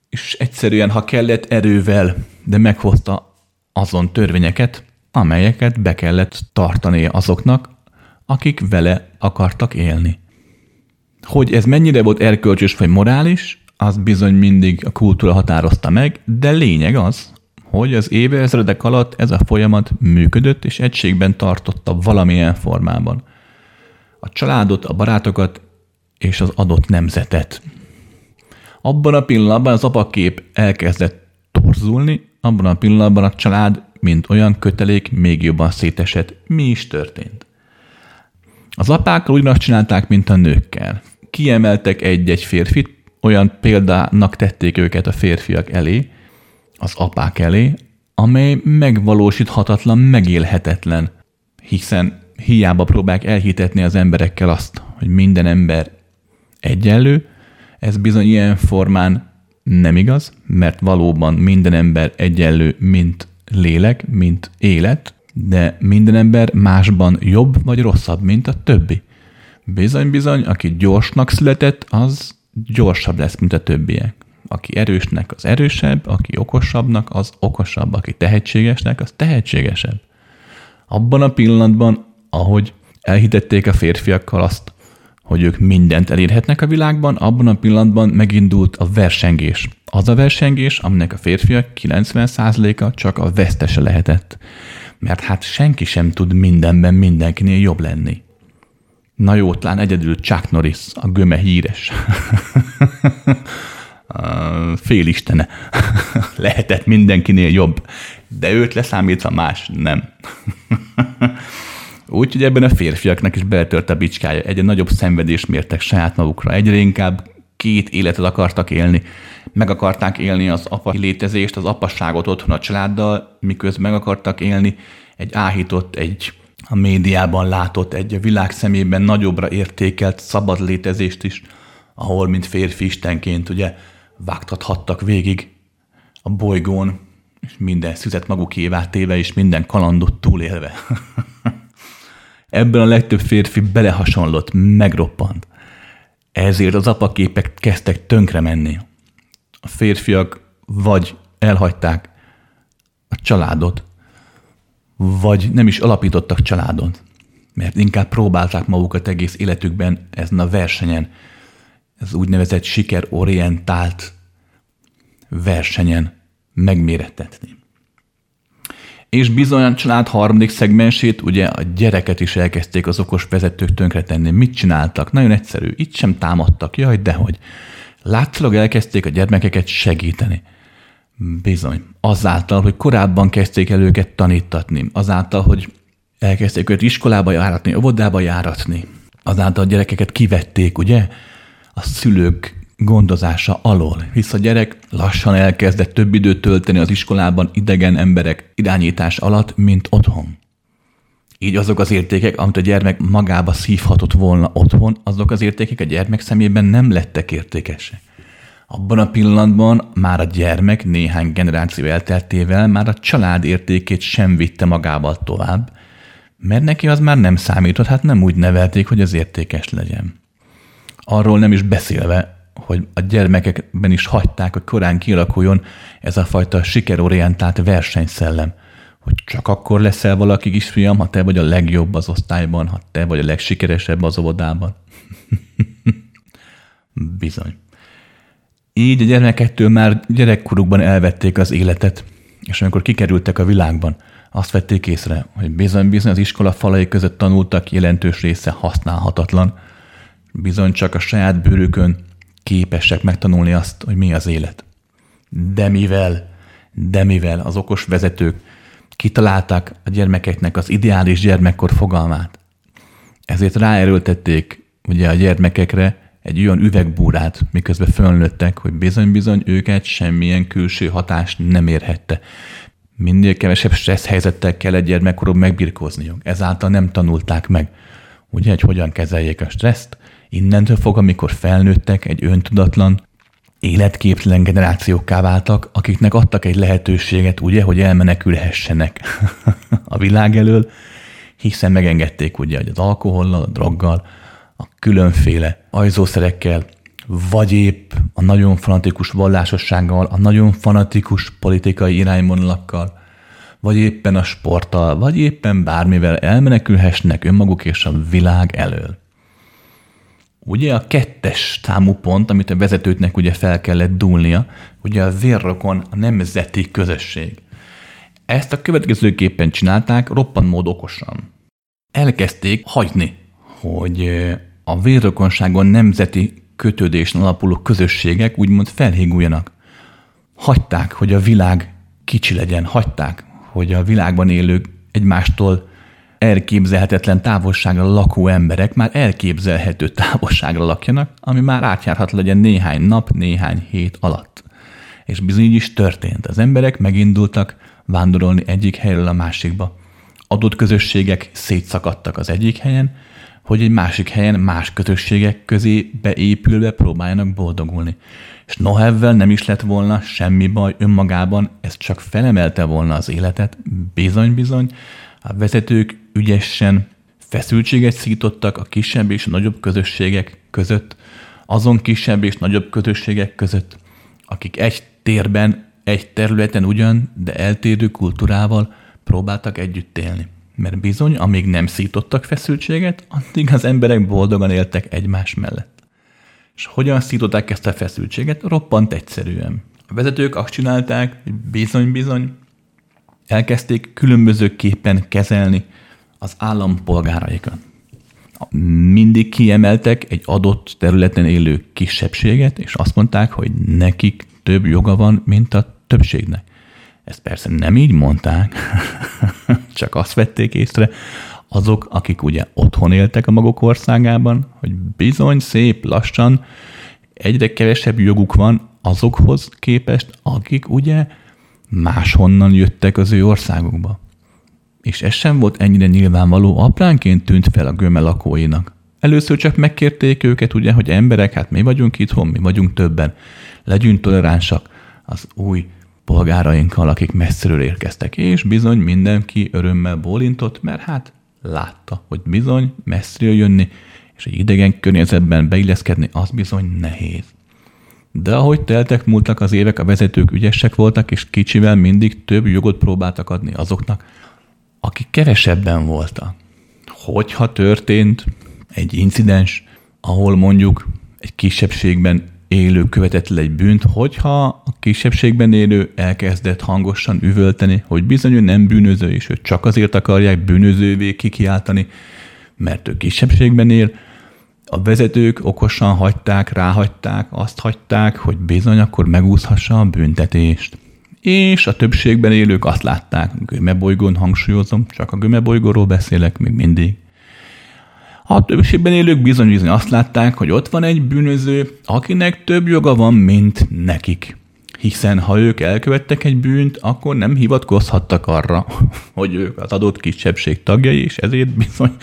és egyszerűen, ha kellett, erővel, de meghozta azon törvényeket, amelyeket be kellett tartani azoknak, akik vele akartak élni. Hogy ez mennyire volt erkölcsös vagy morális, az bizony mindig a kultúra határozta meg, de lényeg az, hogy az évezredek alatt ez a folyamat működött és egységben tartotta valamilyen formában. A családot, a barátokat és az adott nemzetet. Abban a pillanatban az apakép elkezdett torzulni, abban a pillanatban a család, mint olyan kötelék, még jobban szétesett. Mi is történt? Az apákkal ugyanazt csinálták, mint a nőkkel. Kiemeltek egy-egy férfit, olyan példának tették őket a férfiak elé, az apák elé, amely megvalósíthatatlan, megélhetetlen, hiszen hiába próbálják elhitetni az emberekkel azt, hogy minden ember egyenlő, ez bizony ilyen formán nem igaz, mert valóban minden ember egyenlő, mint lélek, mint élet, de minden ember másban jobb vagy rosszabb, mint a többi. Bizony-bizony, aki gyorsnak született, az gyorsabb lesz, mint a többiek. Aki erősnek, az erősebb, aki okosabbnak, az okosabb, aki tehetségesnek, az tehetségesebb. Abban a pillanatban, ahogy elhitették a férfiakkal azt, hogy ők mindent elérhetnek a világban, abban a pillanatban megindult a versengés. Az a versengés, aminek a férfiak 90%-a csak a vesztese lehetett. Mert hát senki sem tud mindenben mindenkinél jobb lenni. Na jó, talán egyedül Chuck Norris, a göme híres. [laughs] Félistene. [laughs] Lehetett mindenkinél jobb, de őt leszámítva más nem. [laughs] Úgyhogy ebben a férfiaknak is beletört a bicskája, egyre nagyobb szenvedést mértek saját magukra, egyre inkább két életet akartak élni. Meg akarták élni az apa létezést, az apasságot otthon a családdal, miközben meg akartak élni egy áhított, egy a médiában látott, egy a világ szemében nagyobbra értékelt szabad létezést is, ahol, mint férfi istenként, ugye vágtathattak végig a bolygón, és minden szüzet magukévá téve, és minden kalandot túlélve. [laughs] Ebben a legtöbb férfi belehasonlott, megroppant. Ezért az apaképek kezdtek tönkre menni. A férfiak vagy elhagyták a családot, vagy nem is alapítottak családot, mert inkább próbálták magukat egész életükben ezen a versenyen, ez úgynevezett sikerorientált versenyen megmérettetni. És bizony a család harmadik szegmensét, ugye a gyereket is elkezdték az okos vezetők tönkretenni. Mit csináltak? Nagyon egyszerű. Itt sem támadtak. Jaj, dehogy. Látszólag elkezdték a gyermekeket segíteni. Bizony. Azáltal, hogy korábban kezdték el őket tanítatni. Azáltal, hogy elkezdték őket iskolába járatni, óvodába járatni. Azáltal a gyerekeket kivették, ugye? A szülők gondozása alól, hisz a gyerek lassan elkezdett több időt tölteni az iskolában idegen emberek irányítás alatt, mint otthon. Így azok az értékek, amit a gyermek magába szívhatott volna otthon, azok az értékek a gyermek szemében nem lettek értékesek. Abban a pillanatban már a gyermek néhány generáció elteltével már a család értékét sem vitte magával tovább, mert neki az már nem számított, hát nem úgy nevelték, hogy az értékes legyen. Arról nem is beszélve, hogy a gyermekekben is hagyták, hogy korán kialakuljon ez a fajta sikerorientált versenyszellem, hogy csak akkor leszel valaki fiam, ha te vagy a legjobb az osztályban, ha te vagy a legsikeresebb az óvodában. [laughs] Bizony. Így a gyermekettől már gyerekkorukban elvették az életet, és amikor kikerültek a világban, azt vették észre, hogy bizony-bizony az iskola falai között tanultak jelentős része használhatatlan, bizony csak a saját bőrükön képesek megtanulni azt, hogy mi az élet. De mivel, de mivel az okos vezetők kitalálták a gyermekeknek az ideális gyermekkor fogalmát, ezért ráerőltették ugye a gyermekekre egy olyan üvegbúrát, miközben fölnőttek, hogy bizony-bizony őket semmilyen külső hatást nem érhette. Minél kevesebb stressz helyzettel kell egy gyermekkorú megbirkózniuk. Ezáltal nem tanulták meg, ugye, hogy hogyan kezeljék a stresszt, Innentől fog, amikor felnőttek, egy öntudatlan, életképtelen generációkká váltak, akiknek adtak egy lehetőséget, ugye, hogy elmenekülhessenek [laughs] a világ elől, hiszen megengedték ugye, hogy az alkohollal, a droggal, a különféle ajzószerekkel, vagy épp a nagyon fanatikus vallásossággal, a nagyon fanatikus politikai irányvonalakkal, vagy éppen a sporttal, vagy éppen bármivel elmenekülhessenek önmaguk és a világ elől. Ugye a kettes számú pont, amit a vezetőknek ugye fel kellett dúlnia, ugye a vérrokon a nemzeti közösség. Ezt a következőképpen csinálták, roppant mód okosan. Elkezdték hagyni, hogy a vérrokonságon nemzeti kötődésen alapuló közösségek úgymond felhíguljanak. Hagyták, hogy a világ kicsi legyen, hagyták, hogy a világban élők egymástól elképzelhetetlen távolságra lakó emberek már elképzelhető távolságra lakjanak, ami már átjárhat legyen néhány nap, néhány hét alatt. És bizony így is történt. Az emberek megindultak vándorolni egyik helyről a másikba. Adott közösségek szétszakadtak az egyik helyen, hogy egy másik helyen más közösségek közé beépülve próbáljanak boldogulni. És noha ezzel nem is lett volna semmi baj önmagában, ez csak felemelte volna az életet, bizony-bizony, a vezetők ügyesen feszültséget szítottak a kisebb és nagyobb közösségek között, azon kisebb és nagyobb közösségek között, akik egy térben, egy területen ugyan, de eltérő kultúrával próbáltak együtt élni. Mert bizony, amíg nem szítottak feszültséget, addig az emberek boldogan éltek egymás mellett. És hogyan szították ezt a feszültséget? Roppant egyszerűen. A vezetők azt csinálták, hogy bizony-bizony elkezdték különbözőképpen kezelni az állampolgáraikat. Mindig kiemeltek egy adott területen élő kisebbséget, és azt mondták, hogy nekik több joga van, mint a többségnek. Ezt persze nem így mondták, [laughs] csak azt vették észre, azok, akik ugye otthon éltek a maguk országában, hogy bizony szép lassan egyre kevesebb joguk van azokhoz képest, akik ugye máshonnan jöttek az ő országukba. És ez sem volt ennyire nyilvánvaló, apránként tűnt fel a göme lakóinak. Először csak megkérték őket, ugye, hogy emberek, hát mi vagyunk itthon, mi vagyunk többen. Legyünk toleránsak az új polgárainkkal, akik messziről érkeztek. És bizony mindenki örömmel bólintott, mert hát látta, hogy bizony messziről jönni, és egy idegen környezetben beilleszkedni, az bizony nehéz. De ahogy teltek múltak az évek, a vezetők ügyesek voltak, és kicsivel mindig több jogot próbáltak adni azoknak, akik kevesebben voltak. Hogyha történt egy incidens, ahol mondjuk egy kisebbségben élő követett le egy bűnt, hogyha a kisebbségben élő elkezdett hangosan üvölteni, hogy bizony ő nem bűnöző, és ő csak azért akarják bűnözővé kikiáltani, mert ő kisebbségben él, a vezetők okosan hagyták, ráhagyták, azt hagyták, hogy bizony akkor megúszhassa a büntetést. És a többségben élők azt látták, gömebolygón hangsúlyozom, csak a gömebolygóról beszélek még mindig. A többségben élők bizony-bizony azt látták, hogy ott van egy bűnöző, akinek több joga van, mint nekik. Hiszen ha ők elkövettek egy bűnt, akkor nem hivatkozhattak arra, [laughs] hogy ők az adott kisebbség tagjai, és ezért bizony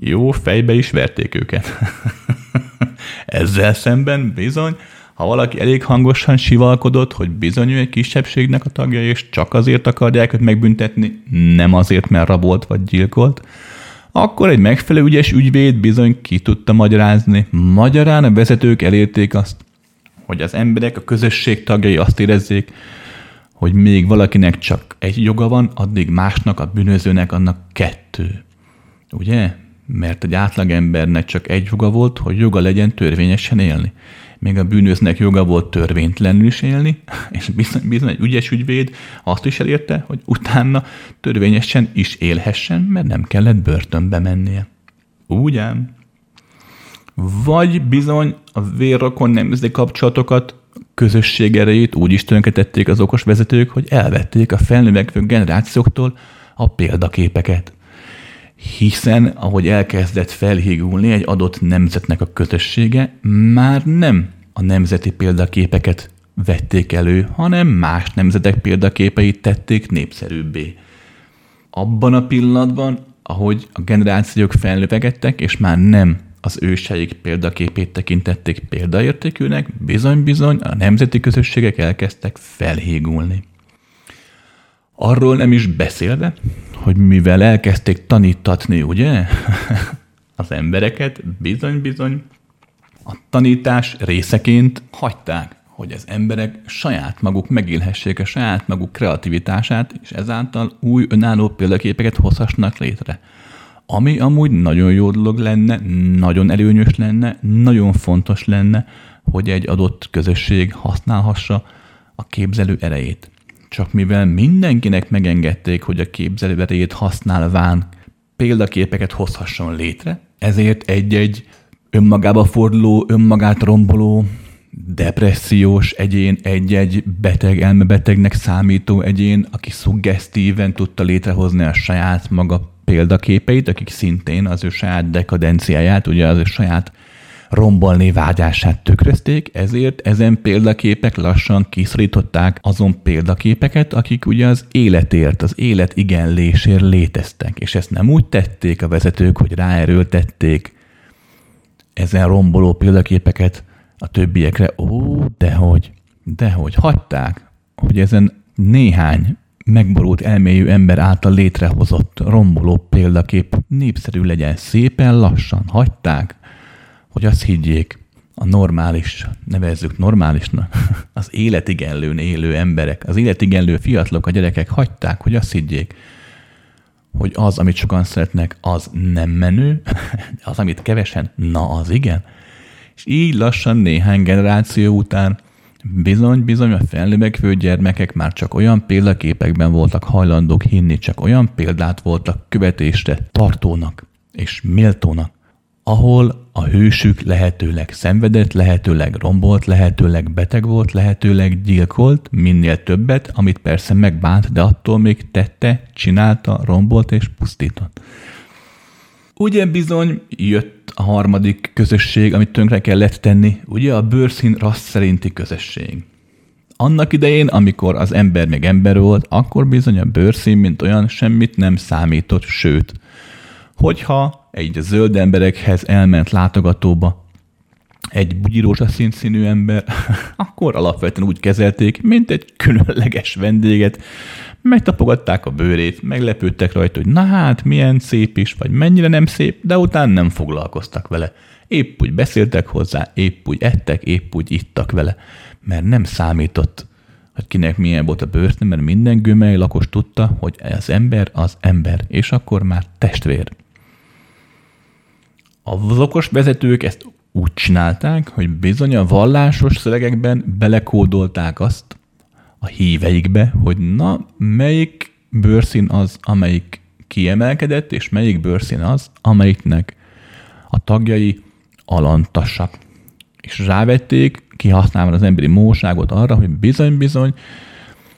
jó fejbe is verték őket. [laughs] Ezzel szemben bizony, ha valaki elég hangosan sivalkodott, hogy bizony egy kisebbségnek a tagja, és csak azért akarják őt megbüntetni, nem azért, mert rabolt vagy gyilkolt, akkor egy megfelelő ügyes ügyvéd bizony ki tudta magyarázni. Magyarán a vezetők elérték azt, hogy az emberek, a közösség tagjai azt érezzék, hogy még valakinek csak egy joga van, addig másnak, a bűnözőnek annak kettő. Ugye? Mert egy átlagembernek csak egy joga volt, hogy joga legyen törvényesen élni. Még a bűnöznek joga volt törvénytlenül is élni, [laughs] és bizony, bizony egy ügyes ügyvéd azt is elérte, hogy utána törvényesen is élhessen, mert nem kellett börtönbe mennie. Ám. Vagy bizony a vérrokon nemzeti kapcsolatokat, közösség erejét úgy is tönkretették az okos vezetők, hogy elvették a felnövekvő generációktól a példaképeket hiszen ahogy elkezdett felhígulni egy adott nemzetnek a közössége, már nem a nemzeti példaképeket vették elő, hanem más nemzetek példaképeit tették népszerűbbé. Abban a pillanatban, ahogy a generációk felnövegettek, és már nem az őseik példaképét tekintették példaértékűnek, bizony-bizony a nemzeti közösségek elkezdtek felhígulni. Arról nem is beszélve, hogy mivel elkezdték tanítatni, ugye, [laughs] az embereket, bizony-bizony, a tanítás részeként hagyták, hogy az emberek saját maguk megélhessék a saját maguk kreativitását, és ezáltal új önálló példaképeket hozhassanak létre. Ami amúgy nagyon jó dolog lenne, nagyon előnyös lenne, nagyon fontos lenne, hogy egy adott közösség használhassa a képzelő erejét. Csak mivel mindenkinek megengedték, hogy a képzelőerejét használván példaképeket hozhasson létre, ezért egy-egy önmagába forduló, önmagát romboló, depressziós egyén, egy-egy beteg, elmebetegnek számító egyén, aki szuggesztíven tudta létrehozni a saját maga példaképeit, akik szintén az ő saját dekadenciáját, ugye az ő saját rombolni vágyását tükrözték, ezért ezen példaképek lassan kiszorították azon példaképeket, akik ugye az életért, az élet igenlésért léteztek. És ezt nem úgy tették a vezetők, hogy ráerőltették ezen romboló példaképeket a többiekre. Ó, dehogy, dehogy, hagyták, hogy ezen néhány megborult elmélyű ember által létrehozott romboló példakép népszerű legyen szépen lassan, hagyták, hogy azt higgyék, a normális, nevezzük normálisnak, [laughs] az életigenlőn élő emberek, az életigenlő fiatalok, a gyerekek hagyták, hogy azt higgyék, hogy az, amit sokan szeretnek, az nem menő, [laughs] az, amit kevesen, na az igen. És így lassan néhány generáció után bizony-bizony a felnövekvő gyermekek már csak olyan példaképekben voltak hajlandók hinni, csak olyan példát voltak követésre tartónak és méltónak, ahol a hősük lehetőleg szenvedett, lehetőleg rombolt, lehetőleg beteg volt, lehetőleg gyilkolt, minél többet, amit persze megbánt, de attól még tette, csinálta, rombolt és pusztított. Ugye bizony jött a harmadik közösség, amit tönkre kellett tenni, ugye a bőrszín rassz szerinti közösség. Annak idején, amikor az ember még ember volt, akkor bizony a bőrszín, mint olyan, semmit nem számított, sőt, hogyha egy zöld emberekhez elment látogatóba egy bugyirózsaszín színű ember, [laughs] akkor alapvetően úgy kezelték, mint egy különleges vendéget, megtapogatták a bőrét, meglepődtek rajta, hogy na hát, milyen szép is, vagy mennyire nem szép, de utána nem foglalkoztak vele. Épp úgy beszéltek hozzá, épp úgy ettek, épp úgy ittak vele, mert nem számított, hogy kinek milyen volt a bőrszín, mert minden gömely lakos tudta, hogy az ember az ember, és akkor már testvér. Az okos vezetők ezt úgy csinálták, hogy bizony a vallásos szövegekben belekódolták azt a híveikbe, hogy na, melyik bőrszín az, amelyik kiemelkedett, és melyik bőrszín az, amelyiknek a tagjai alantasak. És rávették, kihasználva az emberi móságot arra, hogy bizony-bizony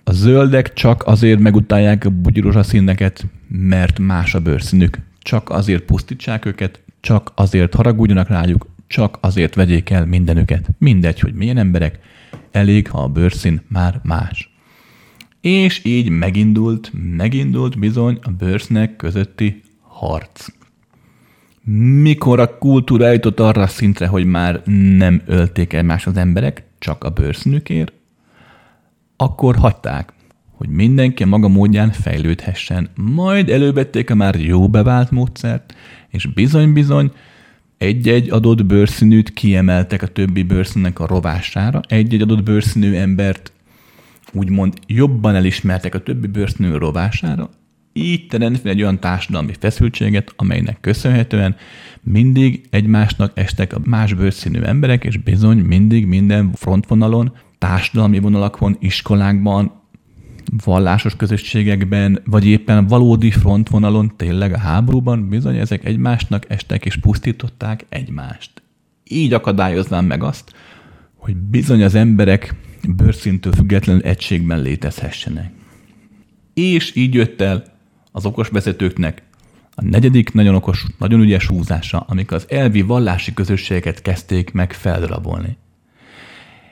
a zöldek csak azért megutálják a bugyirózsa színeket, mert más a bőrszínük. Csak azért pusztítsák őket, csak azért haragudjanak rájuk, csak azért vegyék el mindenüket. Mindegy, hogy milyen emberek, elég, ha a bőrszín már más. És így megindult, megindult bizony a bőrszínek közötti harc. Mikor a kultúra jutott arra a szintre, hogy már nem ölték más az emberek, csak a bőrszínükért, akkor hagyták, hogy mindenki maga módján fejlődhessen. Majd elővették a már jó bevált módszert, és bizony-bizony egy-egy adott bőrszínűt kiemeltek a többi bőrszínnek a rovására, egy-egy adott bőrszínű embert úgymond jobban elismertek a többi bőrszínű rovására, így teremtve egy olyan társadalmi feszültséget, amelynek köszönhetően mindig egymásnak estek a más bőrszínű emberek, és bizony mindig minden frontvonalon, társadalmi vonalakon, iskolákban, vallásos közösségekben, vagy éppen valódi frontvonalon, tényleg a háborúban, bizony ezek egymásnak estek és pusztították egymást. Így akadályoznám meg azt, hogy bizony az emberek bőrszintől függetlenül egységben létezhessenek. És így jött el az okos vezetőknek a negyedik nagyon okos, nagyon ügyes húzása, amikor az elvi vallási közösségeket kezdték meg feldarabolni.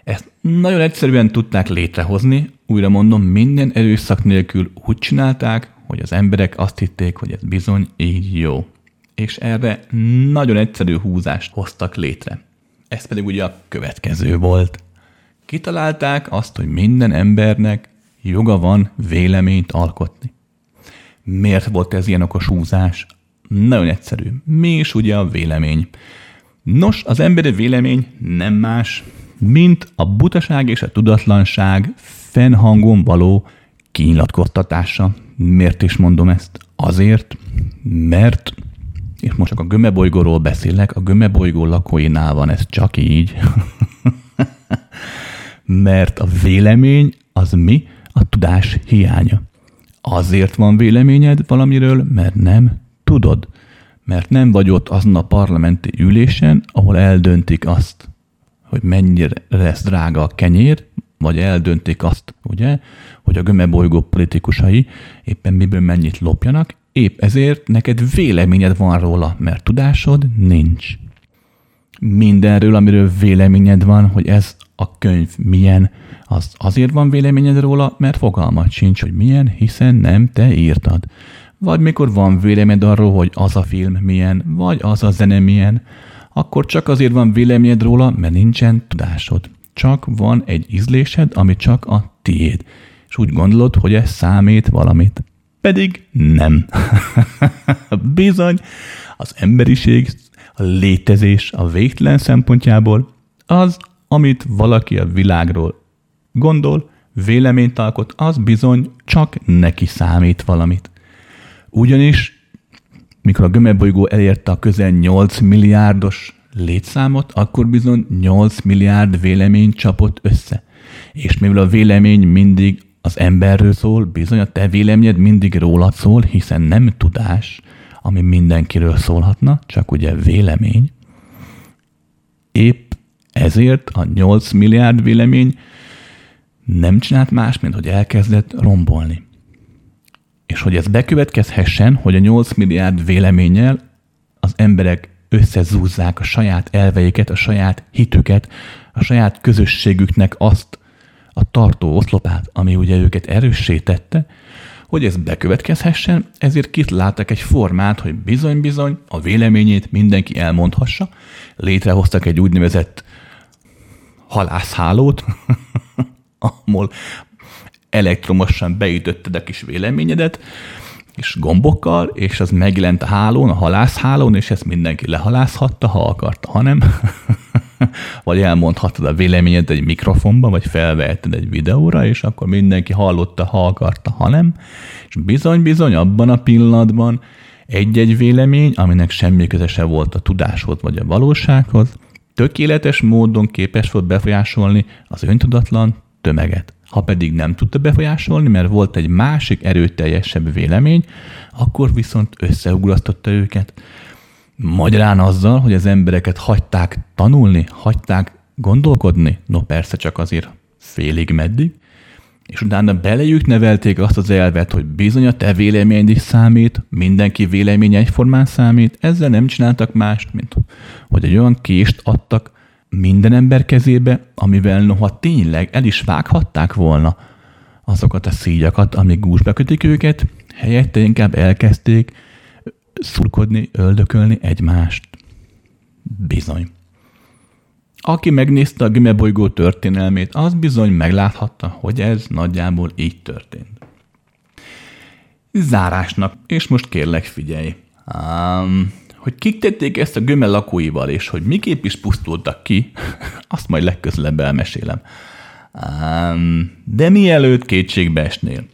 Ezt nagyon egyszerűen tudták létrehozni, újra mondom, minden erőszak nélkül úgy csinálták, hogy az emberek azt hitték, hogy ez bizony így jó. És erre nagyon egyszerű húzást hoztak létre. Ez pedig ugye a következő volt. Kitalálták azt, hogy minden embernek joga van véleményt alkotni. Miért volt ez ilyen okos húzás? Nagyon egyszerű. Mi is ugye a vélemény? Nos, az emberi vélemény nem más, mint a butaság és a tudatlanság fennhangon való kinyilatkoztatása. Miért is mondom ezt? Azért, mert, és most csak a gömebolygóról beszélek, a gömebolygó lakóinál van ez csak így, [laughs] mert a vélemény az mi? A tudás hiánya. Azért van véleményed valamiről, mert nem tudod. Mert nem vagy ott azon a parlamenti ülésen, ahol eldöntik azt, hogy mennyire lesz drága a kenyér, vagy eldöntik azt, ugye, hogy a gömebolygó politikusai éppen miből mennyit lopjanak, épp ezért neked véleményed van róla, mert tudásod nincs. Mindenről, amiről véleményed van, hogy ez a könyv milyen, az azért van véleményed róla, mert fogalmat sincs, hogy milyen, hiszen nem te írtad. Vagy mikor van véleményed arról, hogy az a film milyen, vagy az a zene milyen, akkor csak azért van véleményed róla, mert nincsen tudásod. Csak van egy ízlésed, ami csak a tiéd. És úgy gondolod, hogy ez számít valamit. Pedig nem. [laughs] Bizony, az emberiség, a létezés a végtelen szempontjából az, amit valaki a világról gondol, véleményt alkot, az bizony csak neki számít valamit. Ugyanis mikor a gömebolygó elérte a közel 8 milliárdos létszámot, akkor bizony 8 milliárd vélemény csapott össze. És mivel a vélemény mindig az emberről szól, bizony a te véleményed mindig rólad szól, hiszen nem tudás, ami mindenkiről szólhatna, csak ugye vélemény. Épp ezért a 8 milliárd vélemény nem csinált más, mint hogy elkezdett rombolni. És hogy ez bekövetkezhessen, hogy a 8 milliárd véleménnyel az emberek összezúzzák a saját elveiket, a saját hitüket, a saját közösségüknek azt a tartó oszlopát, ami ugye őket erőssé tette, Hogy ez bekövetkezhessen, ezért kitaláltak egy formát, hogy bizony-bizony a véleményét mindenki elmondhassa. Létrehoztak egy úgynevezett halászhálót, [laughs] ahol elektromosan beütötted a kis véleményedet, és gombokkal, és az megjelent a hálón, a halászhálón, és ezt mindenki lehalászhatta, ha akarta, ha nem. [laughs] vagy elmondhattad a véleményed egy mikrofonba, vagy felvehetted egy videóra, és akkor mindenki hallotta, ha akarta, ha nem. És bizony-bizony abban a pillanatban egy-egy vélemény, aminek semmi köze se volt a tudáshoz vagy a valósághoz, tökéletes módon képes volt befolyásolni az öntudatlan tömeget. Ha pedig nem tudta befolyásolni, mert volt egy másik erőteljesebb vélemény, akkor viszont összeugrasztotta őket. Magyarán azzal, hogy az embereket hagyták tanulni, hagyták gondolkodni, no persze csak azért félig meddig, és utána belejük nevelték azt az elvet, hogy bizony a te véleményed is számít, mindenki véleménye egyformán számít, ezzel nem csináltak mást, mint hogy egy olyan kést adtak minden ember kezébe, amivel noha tényleg el is vághatták volna azokat a szígyakat, amik gúzsba kötik őket, helyette inkább elkezdték szurkodni, öldökölni egymást. Bizony. Aki megnézte a Gimebolygó történelmét, az bizony megláthatta, hogy ez nagyjából így történt. Zárásnak, és most kérlek figyelj. Um, hogy kik tették ezt a göme lakóival, és hogy miképp is pusztultak ki, [laughs] azt majd legközelebb elmesélem. Um, de mielőtt kétségbe esnél,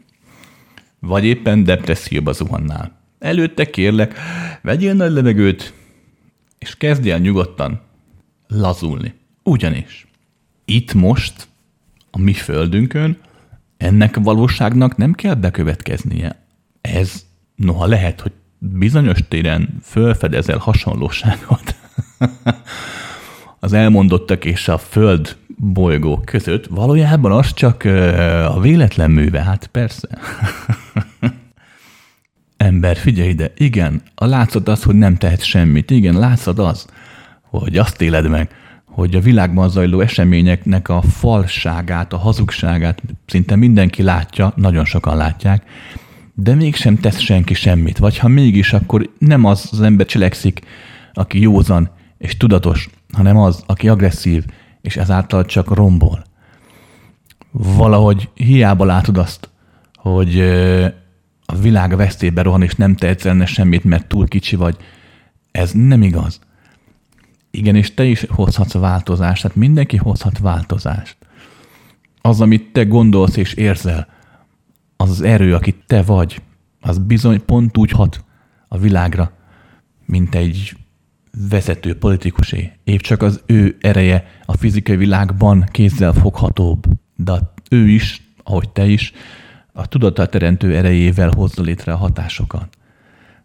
vagy éppen depresszióba zuhannál, előtte kérlek, vegyél nagy levegőt, és kezdj el nyugodtan lazulni. Ugyanis itt most, a mi földünkön, ennek a valóságnak nem kell bekövetkeznie. Ez noha lehet, hogy bizonyos téren fölfedezel hasonlóságot. Az elmondottak és a föld bolygó között, valójában az csak a véletlen műve, hát persze. Ember, figyelj ide, igen, a látszat az, hogy nem tehet semmit, igen, látszat az, hogy azt éled meg, hogy a világban zajló eseményeknek a falságát, a hazugságát szinte mindenki látja, nagyon sokan látják, de mégsem tesz senki semmit. Vagy ha mégis, akkor nem az az ember cselekszik, aki józan és tudatos, hanem az, aki agresszív, és ezáltal csak rombol. Valahogy hiába látod azt, hogy a világ vesztébe rohan, és nem tehetsz ellene semmit, mert túl kicsi vagy. Ez nem igaz. Igen, és te is hozhatsz változást, tehát mindenki hozhat változást. Az, amit te gondolsz és érzel, az az erő, akit te vagy, az bizony pont úgy hat a világra, mint egy vezető politikusé. Épp csak az ő ereje a fizikai világban kézzel foghatóbb, de ő is, ahogy te is, a tudattal teremtő erejével hozza létre a hatásokat.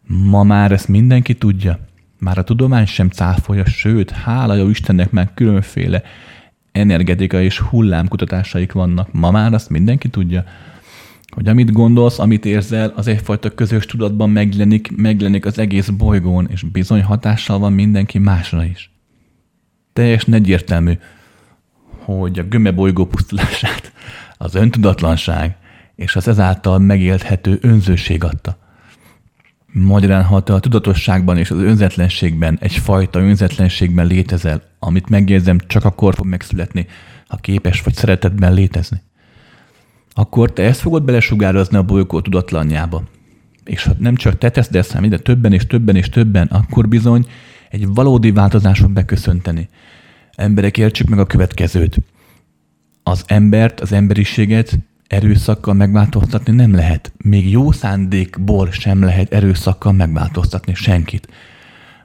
Ma már ezt mindenki tudja. Már a tudomány sem cáfolja, sőt, hála jó Istennek már különféle energetika és hullámkutatásaik vannak. Ma már azt mindenki tudja, hogy amit gondolsz, amit érzel, az egyfajta közös tudatban megjelenik, megjelenik az egész bolygón, és bizony hatással van mindenki másra is. Teljes egyértelmű, hogy a göme bolygó pusztulását az öntudatlanság és az ezáltal megélthető önzőség adta. Magyarán, ha te a tudatosságban és az önzetlenségben, egyfajta önzetlenségben létezel, amit megjegyzem, csak akkor fog megszületni, ha képes vagy szeretetben létezni akkor te ezt fogod belesugározni a bolygó tudatlanjába. És ha nem csak te teszed ezt, hanem de többen és többen és többen, akkor bizony egy valódi változás fog beköszönteni. Emberek, értsük meg a következőt. Az embert, az emberiséget erőszakkal megváltoztatni nem lehet. Még jó szándékból sem lehet erőszakkal megváltoztatni senkit.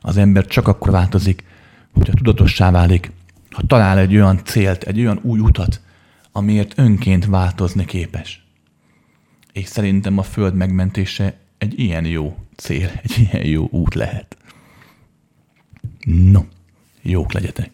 Az ember csak akkor változik, hogyha tudatossá válik, ha talál egy olyan célt, egy olyan új utat, amiért önként változni képes. És szerintem a Föld megmentése egy ilyen jó cél, egy ilyen jó út lehet. No, jók legyetek!